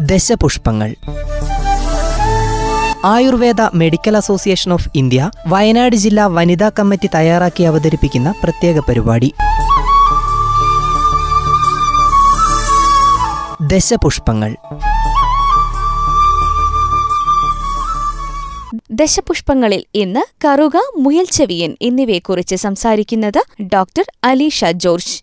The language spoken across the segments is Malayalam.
ദശപുഷ്പങ്ങൾ. Ayurveda medical association of India Wayanad ജില്ലാ വനിതാ കമ്മിറ്റി തയ്യാറാക്കി അവതരിപ്പിക്കുന്ന പ്രത്യേക പരിപാടി. ദശപുഷ്പങ്ങൾ. ദശപുഷ്പങ്ങളിൽ ഇന്ന് കറുക മുയൽച്ചെവിയൻ എന്നിവയെക്കുറിച്ച് സംസാരിക്കുന്നത് ഡോക്ടർ അലീഷ ജോർജ്.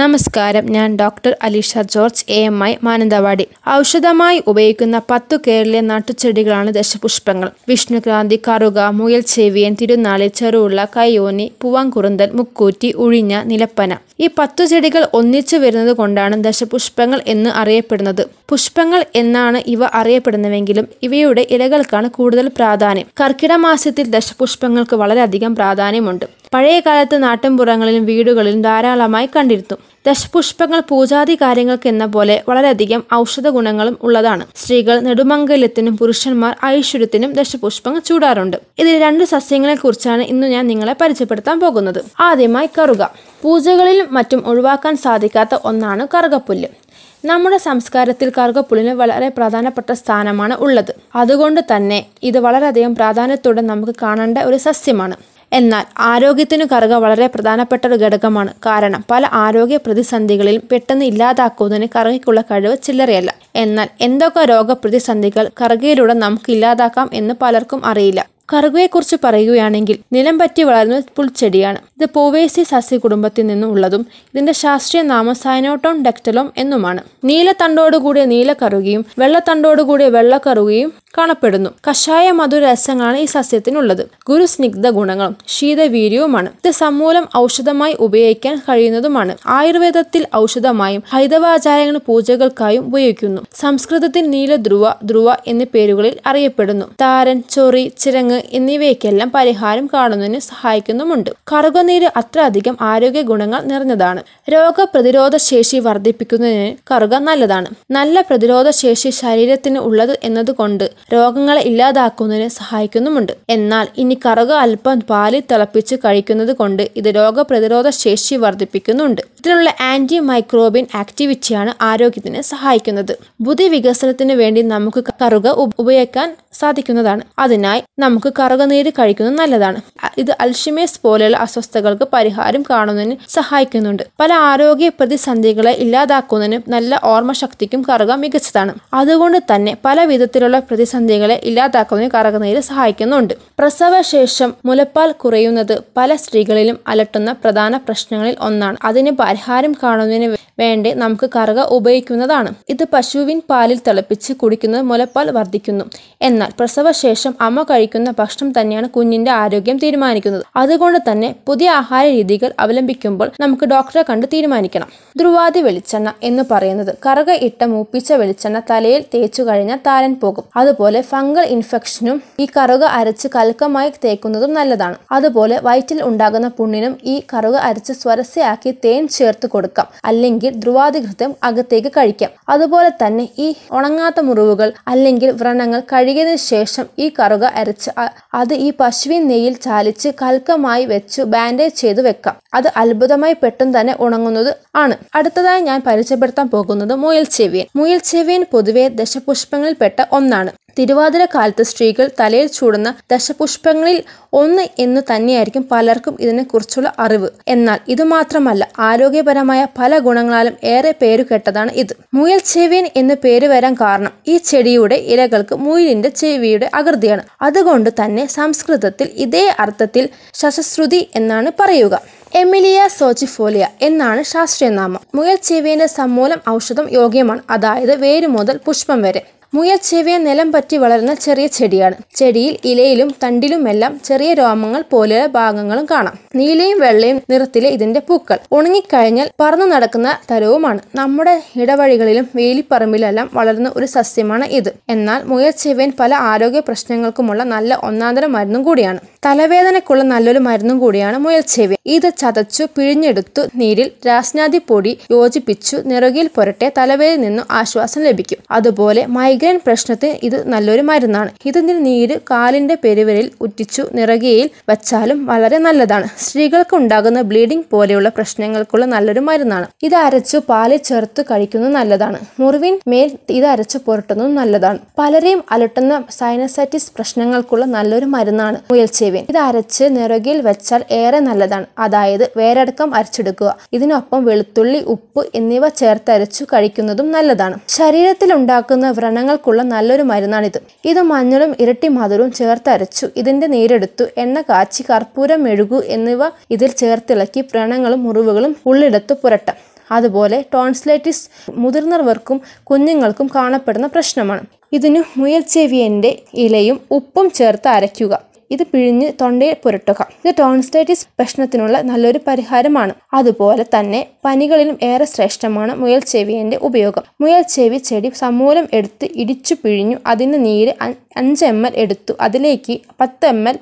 നമസ്കാരം. ഞാൻ doctor Alisha George A M I Mananthavady. ഔഷധമായി ഉപയോഗിക്കുന്ന പത്തു കേരളീയ നാട്ടുചെടികളാണ് ദശപുഷ്പങ്ങൾ. വിഷ്ണുക്രാന്തി കറുക മുയൽ ചെവിയൻ തിരുനാളി ചെറുള്ള കയ്യോനി പൂവാങ്കുറുന്തൽ മുക്കൂറ്റി ഉഴിഞ്ഞ നിലപ്പന. ഈ പത്തു ചെടികൾ ഒന്നിച്ചു വരുന്നത് കൊണ്ടാണ് ദശപുഷ്പങ്ങൾ എന്ന് അറിയപ്പെടുന്നത്. പുഷ്പങ്ങൾ എന്നാണ് ഇവ അറിയപ്പെടുന്നതെങ്കിലും ഇവയുടെ ഇലകൾക്കാണ് കൂടുതൽ പ്രാധാന്യം. കർക്കിട മാസത്തിൽ ദശപുഷ്പങ്ങൾക്ക് വളരെയധികം പ്രാധാന്യമുണ്ട്. പഴയ കാലത്ത് നാട്ടിൻപുറങ്ങളിലും വീടുകളിലും ധാരാളമായി കണ്ടിരുന്നു. ദശപുഷ്പങ്ങൾ പൂജാതി കാര്യങ്ങൾക്ക് എന്ന പോലെ വളരെയധികം ഔഷധ ഗുണങ്ങളും ഉള്ളതാണ്. സ്ത്രീകൾ നെടുമംഗല്യത്തിനും പുരുഷന്മാർ ഐശ്വര്യത്തിനും ദശപുഷ്പങ്ങൾ ചൂടാറുണ്ട്. ഇതിൽ രണ്ട് സസ്യങ്ങളെ കുറിച്ചാണ് ഇന്ന് ഞാൻ നിങ്ങളെ പരിചയപ്പെടുത്താൻ പോകുന്നത്. ആദ്യമായി കറുക. പൂജകളിലും മറ്റും ഒഴിവാക്കാൻ സാധിക്കാത്ത ഒന്നാണ് കറുകപ്പുല്ല്. നമ്മുടെ സംസ്കാരത്തിൽ കറുകപ്പുല്ലിന് വളരെ പ്രധാനപ്പെട്ട സ്ഥാനമാണ് ഉള്ളത്. അതുകൊണ്ട് തന്നെ ഇത് വളരെയധികം പ്രാധാന്യത്തോടെ നമുക്ക് കാണേണ്ട ഒരു സസ്യമാണ്. എന്നാൽ ആരോഗ്യത്തിനു കറുക വളരെ പ്രധാനപ്പെട്ട ഒരു ഘടകമാണ്. കാരണം പല ആരോഗ്യ പ്രതിസന്ധികളിലും പെട്ടെന്ന് ഇല്ലാതാക്കുന്നതിന് കറുകയ്ക്കുള്ള കഴിവ് ചില്ലറയല്ല. എന്നാൽ എന്തൊക്കെ രോഗപ്രതിസന്ധികൾ കറുകയിലൂടെ നമുക്ക് ഇല്ലാതാക്കാം എന്ന് പലർക്കും അറിയില്ല. കറുകയെക്കുറിച്ച് പറയുകയാണെങ്കിൽ നിലം പറ്റി വളരുന്ന പുൽച്ചെടിയാണ്. ഇത് പോവേസി സസ്യ കുടുംബത്തിൽ നിന്നും ഉള്ളതും ഇതിന്റെ ശാസ്ത്രീയ നാമം സൈനോട്ടോൺ ഡെക്റ്റലോം എന്നുമാണ്. നീലത്തണ്ടോടുകൂടിയ നീലക്കറുകയും വെള്ളത്തണ്ടോടുകൂടിയ വെള്ളക്കറുകയും കാണപ്പെടുന്നു. കഷായ മധുര രസങ്ങളാണ് ഈ സസ്യത്തിനുള്ളത്. ഗുരുസ്നിഗ്ധ ഗുണങ്ങളും ശീതവീര്യവുമാണ്. ഇത് സമൂലം ഔഷധമായി ഉപയോഗിക്കാൻ കഴിയുന്നതുമാണ്. ആയുർവേദത്തിൽ ഔഷധമായും ഹൈതവാചാരങ്ങൾ പൂജകൾക്കായും ഉപയോഗിക്കുന്നു. സംസ്കൃതത്തിൽ നീലധ്രുവ ധ്രുവ എന്നീ പേരുകളിൽ അറിയപ്പെടുന്നു. താരൻ ചൊറി ചിരങ്ങ് എന്നിവയ്ക്കെല്ലാം പരിഹാരം കാണുന്നതിന് സഹായിക്കുന്നുമുണ്ട്. കറുകനീര് അത്ര അധികം ആരോഗ്യ ഗുണങ്ങൾ നിറഞ്ഞതാണ്. രോഗപ്രതിരോധ ശേഷി വർദ്ധിപ്പിക്കുന്നതിന് കറുക നല്ലതാണ്. നല്ല പ്രതിരോധ ശേഷി ശരീരത്തിന് ഉള്ളത് എന്നതുകൊണ്ട് രോഗങ്ങളെ ഇല്ലാതാക്കുന്നതിന് സഹായിക്കുന്നുമുണ്ട്. എന്നാൽ ഇനി കറുക അല്പം പാലിൽ തിളപ്പിച്ച് കഴിക്കുന്നത് കൊണ്ട് ഇത് രോഗപ്രതിരോധ ശേഷി വർദ്ധിപ്പിക്കുന്നുണ്ട്. ഇതിനുള്ള ആന്റി മൈക്രോബിൻ ആക്ടിവിറ്റിയാണ് ആരോഗ്യത്തിന് സഹായിക്കുന്നത്. ബുദ്ധി വികസനത്തിന് വേണ്ടി നമുക്ക് കറുക ഉപയോഗിക്കാൻ സാധിക്കുന്നതാണ്. അതിനായി നമുക്ക് കറുക നീര് കഴിക്കുന്നത് നല്ലതാണ്. ഇത് അൽഷിമേസ് പോലെയുള്ള അസ്വസ്ഥതകൾക്ക് പരിഹാരം കാണുന്നതിന് സഹായിക്കുന്നുണ്ട്. പല ആരോഗ്യ പ്രതിസന്ധികളെ ഇല്ലാതാക്കുന്നതിനും നല്ല ഓർമ്മശക്തിക്കും കറുക മികച്ചതാണ്. അതുകൊണ്ട് തന്നെ പല വിധത്തിലുള്ള പ്രതിസന്ധികളെ ഇല്ലാതാക്കുന്നതിന് കറുകനീര് സഹായിക്കുന്നുണ്ട്. പ്രസവശേഷം മുലപ്പാൽ കുറയുന്നത് പല സ്ത്രീകളിലും അലട്ടുന്ന പ്രധാന പ്രശ്നങ്ങളിൽ ഒന്നാണ്. അതിന് പരിഹാരം കാണുന്നതിന് വേണ്ടി നമുക്ക് കറുക ഉപയോഗിക്കുന്നതാണ്. ഇത് പശുവിൻ പാലിൽ തിളപ്പിച്ച് കുടിക്കുന്നത് മുലപ്പാൽ വർദ്ധിക്കുന്നു. എന്നാൽ പ്രസവശേഷം അമ്മ കഴിക്കുന്ന ഭക്ഷണം തന്നെയാണ് കുഞ്ഞിന്റെ ആരോഗ്യം തീരുമാനിക്കുന്നത്. അതുകൊണ്ട് തന്നെ പുതിയ ആഹാര രീതികൾ അവലംബിക്കുമ്പോൾ നമുക്ക് ഡോക്ടറെ കണ്ട് തീരുമാനിക്കണം. ധ്രുവാതി വെളിച്ചെണ്ണ എന്ന് പറയുന്നത് കറുക ഇട്ട മൂപ്പിച്ച വെളിച്ചെണ്ണ തലയിൽ തേച്ചു കഴിഞ്ഞാൽ താരൻ പോകും. അതുപോലെ ഫംഗൽ ഇൻഫെക്ഷനും ഈ കറുക അരച്ച് കൽക്കമായി തേക്കുന്നതും നല്ലതാണ്. അതുപോലെ വയറ്റിൽ ഉണ്ടാകുന്ന പുണ്ണിനും ഈ കറുക അരച്ച് സ്വരസ്യാക്കി തേൻ ചേർത്ത് കൊടുക്കാം. അല്ലെങ്കിൽ ധ്രുവാധികൃതം അകത്തേക്ക് കഴിക്കാം. അതുപോലെ തന്നെ ഈ ഉണങ്ങാത്ത മുറിവുകൾ അല്ലെങ്കിൽ വ്രണങ്ങൾ കഴുകിയതിനു ശേഷം ഈ കറുക അരച്ച് അത് ഈ പശുവിൻ നെയ്യിൽ ചാലിച്ച് കൽക്കമായി വെച്ചു ബാൻഡേജ് ചെയ്തു വെക്കാം. അത് അത്ഭുതമായി പെട്ടെന്ന് തന്നെ ഉണങ്ങുന്നത് ആണ്. അടുത്തതായി ഞാൻ പരിചയപ്പെടുത്താൻ പോകുന്നത് മുയൽ ചെവിയൻ മുയൽ ചെവിയൻ പൊതുവെ ദശപുഷ്പങ്ങളിൽപ്പെട്ട ഒന്നാണ്. തിരുവാതിര കാലത്ത് സ്ത്രീകൾ തലയിൽ ചൂടുന്ന ദശപുഷ്പങ്ങളിൽ ഒന്ന് എന്ന് തന്നെയായിരിക്കും പലർക്കും ഇതിനെക്കുറിച്ചുള്ള അറിവ്. എന്നാൽ ഇത് മാത്രമല്ല ആരോഗ്യപരമായ പല ഗുണങ്ങളാലും ഏറെ പേരു കേട്ടതാണ് ഇത്. മുയൽ ചെവിയൻ എന്ന് പേര് വരാൻ കാരണം ഈ ചെടിയുടെ ഇലകൾക്ക് മുയലിന്റെ ചെവിയുടെ ആകൃതിയാണ്. അതുകൊണ്ട് തന്നെ സംസ്കൃതത്തിൽ ഇതേ അർത്ഥത്തിൽ ശശശ്രുതി എന്നാണ് പറയുക. എമിലിയ സോച്ചിഫോലിയ എന്നാണ് ശാസ്ത്രീയ നാമം. മുയൽ ചെവിയന്റെ സമൂലം ഔഷധം യോഗ്യമാണ്. അതായത് വേര് മുതൽ പുഷ്പം വരെ. മുയൽ ചെവിയ നിലം പറ്റി വളരുന്ന ചെറിയ ചെടിയാണ്. ചെടിയിൽ ഇലയിലും തണ്ടിലുമെല്ലാം ചെറിയ രോമങ്ങൾ പോലെയുള്ള ഭാഗങ്ങളും കാണാം. നീലയും വെള്ളയും നിറത്തിലെ ഇതിന്റെ പൂക്കൾ. ഉണങ്ങിക്കഴിഞ്ഞാൽ പറന്നു നടക്കുന്ന തരവുമാണ്. നമ്മുടെ ഇടവഴികളിലും വേലിപ്പറമ്പിലെല്ലാം വളരുന്ന ഒരു സസ്യമാണ് ഇത്. എന്നാൽ മുയൽ ചെവിയൻ പല ആരോഗ്യ പ്രശ്നങ്ങൾക്കുമുള്ള നല്ല ഒന്നാന്തര മരുന്നും കൂടിയാണ്. തലവേദനക്കുള്ള നല്ലൊരു മരുന്നും കൂടിയാണ് മുയൽ ചെവിയൻ ഇത് ചതച്ചു പിഴിഞ്ഞെടുത്തു നീരിൽ രാസ്നാദി പൊടി യോജിപ്പിച്ചു നിറകിൽ പുരട്ടെ തലവേദന നിന്നും ആശ്വാസം ലഭിക്കും. അതുപോലെ മൈ മൈഗ്രെയിൻ പ്രശ്നത്തിന് ഇത് നല്ലൊരു മരുന്നാണ്. ഇതിന് നീര് കാലിന്റെ പെരുവിരൽ ഉറ്റിച്ചു നിറകയിൽ വച്ചാലും വളരെ നല്ലതാണ്. സ്ത്രീകൾക്ക് ഉണ്ടാകുന്ന ബ്ലീഡിംഗ് പോലെയുള്ള പ്രശ്നങ്ങൾക്കുള്ള നല്ലൊരു മരുന്നാണ്. ഇത് അരച്ചു പാലിൽ ചേർത്ത് കഴിക്കുന്നത് നല്ലതാണ്. മുറിവിൻ മേൽ ഇത് അരച്ചു പുരട്ടുന്നതും നല്ലതാണ്. പലരെയും അലട്ടുന്ന സൈനസൈറ്റിസ് പ്രശ്നങ്ങൾക്കുള്ള നല്ലൊരു മരുന്നാണ് മുയൽച്ചേവിൻ. ഇത് അരച്ച് നിറകിൽ വെച്ചാൽ ഏറെ നല്ലതാണ്. അതായത് വേരടക്കം അരച്ചെടുക്കുക. ഇതിനൊപ്പം വെളുത്തുള്ളി ഉപ്പ് എന്നിവ ചേർത്തരച്ചു കഴിക്കുന്നതും നല്ലതാണ്. ശരീരത്തിൽ ഉണ്ടാക്കുന്ന വ്രണങ്ങൾക്കുള്ള നല്ലൊരു മരുന്നാണിത്. ഇത് മഞ്ഞളും ഇരട്ടി മധുരവും ചേർത്തരച്ചു ഇതിന്റെ നീരെടുത്തു. എണ്ണ കാച്ചി കർപ്പൂരം മെഴുകു എന്നിവ ഇതിൽ ചേർത്തിളക്കി വ്രണങ്ങളും മുറിവുകളും ഉള്ളിടത്ത് പുരട്ടാം. അതുപോലെ ടോൺസ്ലേറ്റിസ് മുതിർന്നവർക്കും കുഞ്ഞുങ്ങൾക്കും കാണപ്പെടുന്ന പ്രശ്നമാണ്. ഇതിന് മുയൽച്ചെവിയന്റെ ഇലയും ഉപ്പും ചേർത്ത് അരയ്ക്കുക. ഇത് പിഴിഞ്ഞ് തൊണ്ടയിൽ പുരട്ടുക. ഇത് ടോൺസ്റ്റൈറ്റിസ് പ്രശ്നത്തിനുള്ള നല്ലൊരു പരിഹാരമാണ്. അതുപോലെ തന്നെ പനികളിലും ഏറെ ശ്രേഷ്ഠമാണ് മുയൽ ചെവിയന്റെ ഉപയോഗം. മുയൽ ചെവി ചെടി സമൂലം എടുത്ത് ഇടിച്ചു പിഴിഞ്ഞു അതിന് നീര് അഞ്ച് എം എൽ എടുത്തു. അതിലേക്ക് പത്ത് എം എൽ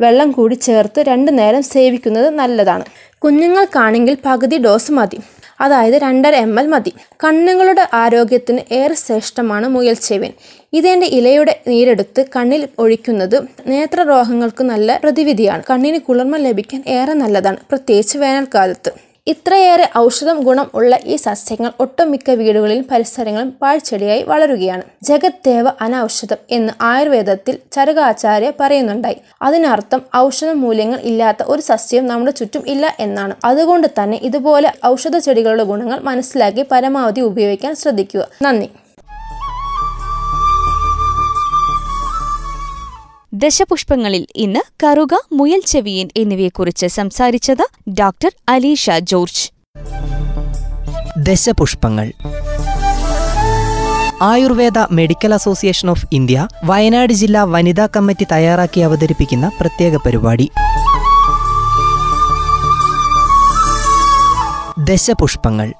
വെള്ളം കൂടി ചേർത്ത് രണ്ട് നേരം സേവിക്കുന്നത് നല്ലതാണ്. കുഞ്ഞുങ്ങൾക്കാണെങ്കിൽ പകുതി ഡോസ് മതി. അതായത് രണ്ടര എം എൽ മതി. കണ്ണുകളുടെ ആരോഗ്യത്തിന് ഏറെ ശ്രേഷ്ഠമാണ് മുയൽ ചെവിൻ. ഇതിന്റെ ഇലയുടെ നീരെടുത്ത് കണ്ണിൽ ഒഴിക്കുന്നത് നേത്രരോഗങ്ങൾക്ക് നല്ല പ്രതിവിധിയാണ്. കണ്ണിന് കുളിർമ ലഭിക്കാൻ ഏറെ നല്ലതാണ്. പ്രത്യേകിച്ച് വേനൽക്കാലത്ത്. ഇത്രയേറെ ഔഷധം ഗുണം ഉള്ള ഈ സസ്യങ്ങൾ ഒട്ടുമിക്ക വീടുകളിലും പരിസരങ്ങളും പാഴ്ചെടിയായി വളരുകയാണ്. ജഗത്തേവ അനൌഷധം എന്ന് ആയുർവേദത്തിൽ ചരകാചാര്യ പറയുന്നുണ്ടായി. അതിനർത്ഥം ഔഷധ മൂല്യങ്ങൾ ഇല്ലാത്ത ഒരു സസ്യം നമ്മുടെ ചുറ്റും ഇല്ല എന്നാണ്. അതുകൊണ്ട് തന്നെ ഇതുപോലെ ഔഷധ ചെടികളുടെ ഗുണങ്ങൾ മനസ്സിലാക്കി പരമാവധി ഉപയോഗിക്കാൻ ശ്രദ്ധിക്കുക. നന്ദി. ദശപുഷ്പങ്ങളിൽ ഇന്ന് കറുക മുയൽ ചെവിയൻ എന്നിവയെക്കുറിച്ച് സംസാരിച്ചത് doctor Alisha George. ദശപുഷ്പങ്ങൾ. Ayurveda medical association of India Wayanad ജില്ലാ വനിതാ കമ്മിറ്റി തയ്യാറാക്കി അവതരിപ്പിക്കുന്ന പ്രത്യേക പരിപാടി. ദശപുഷ്പങ്ങൾ.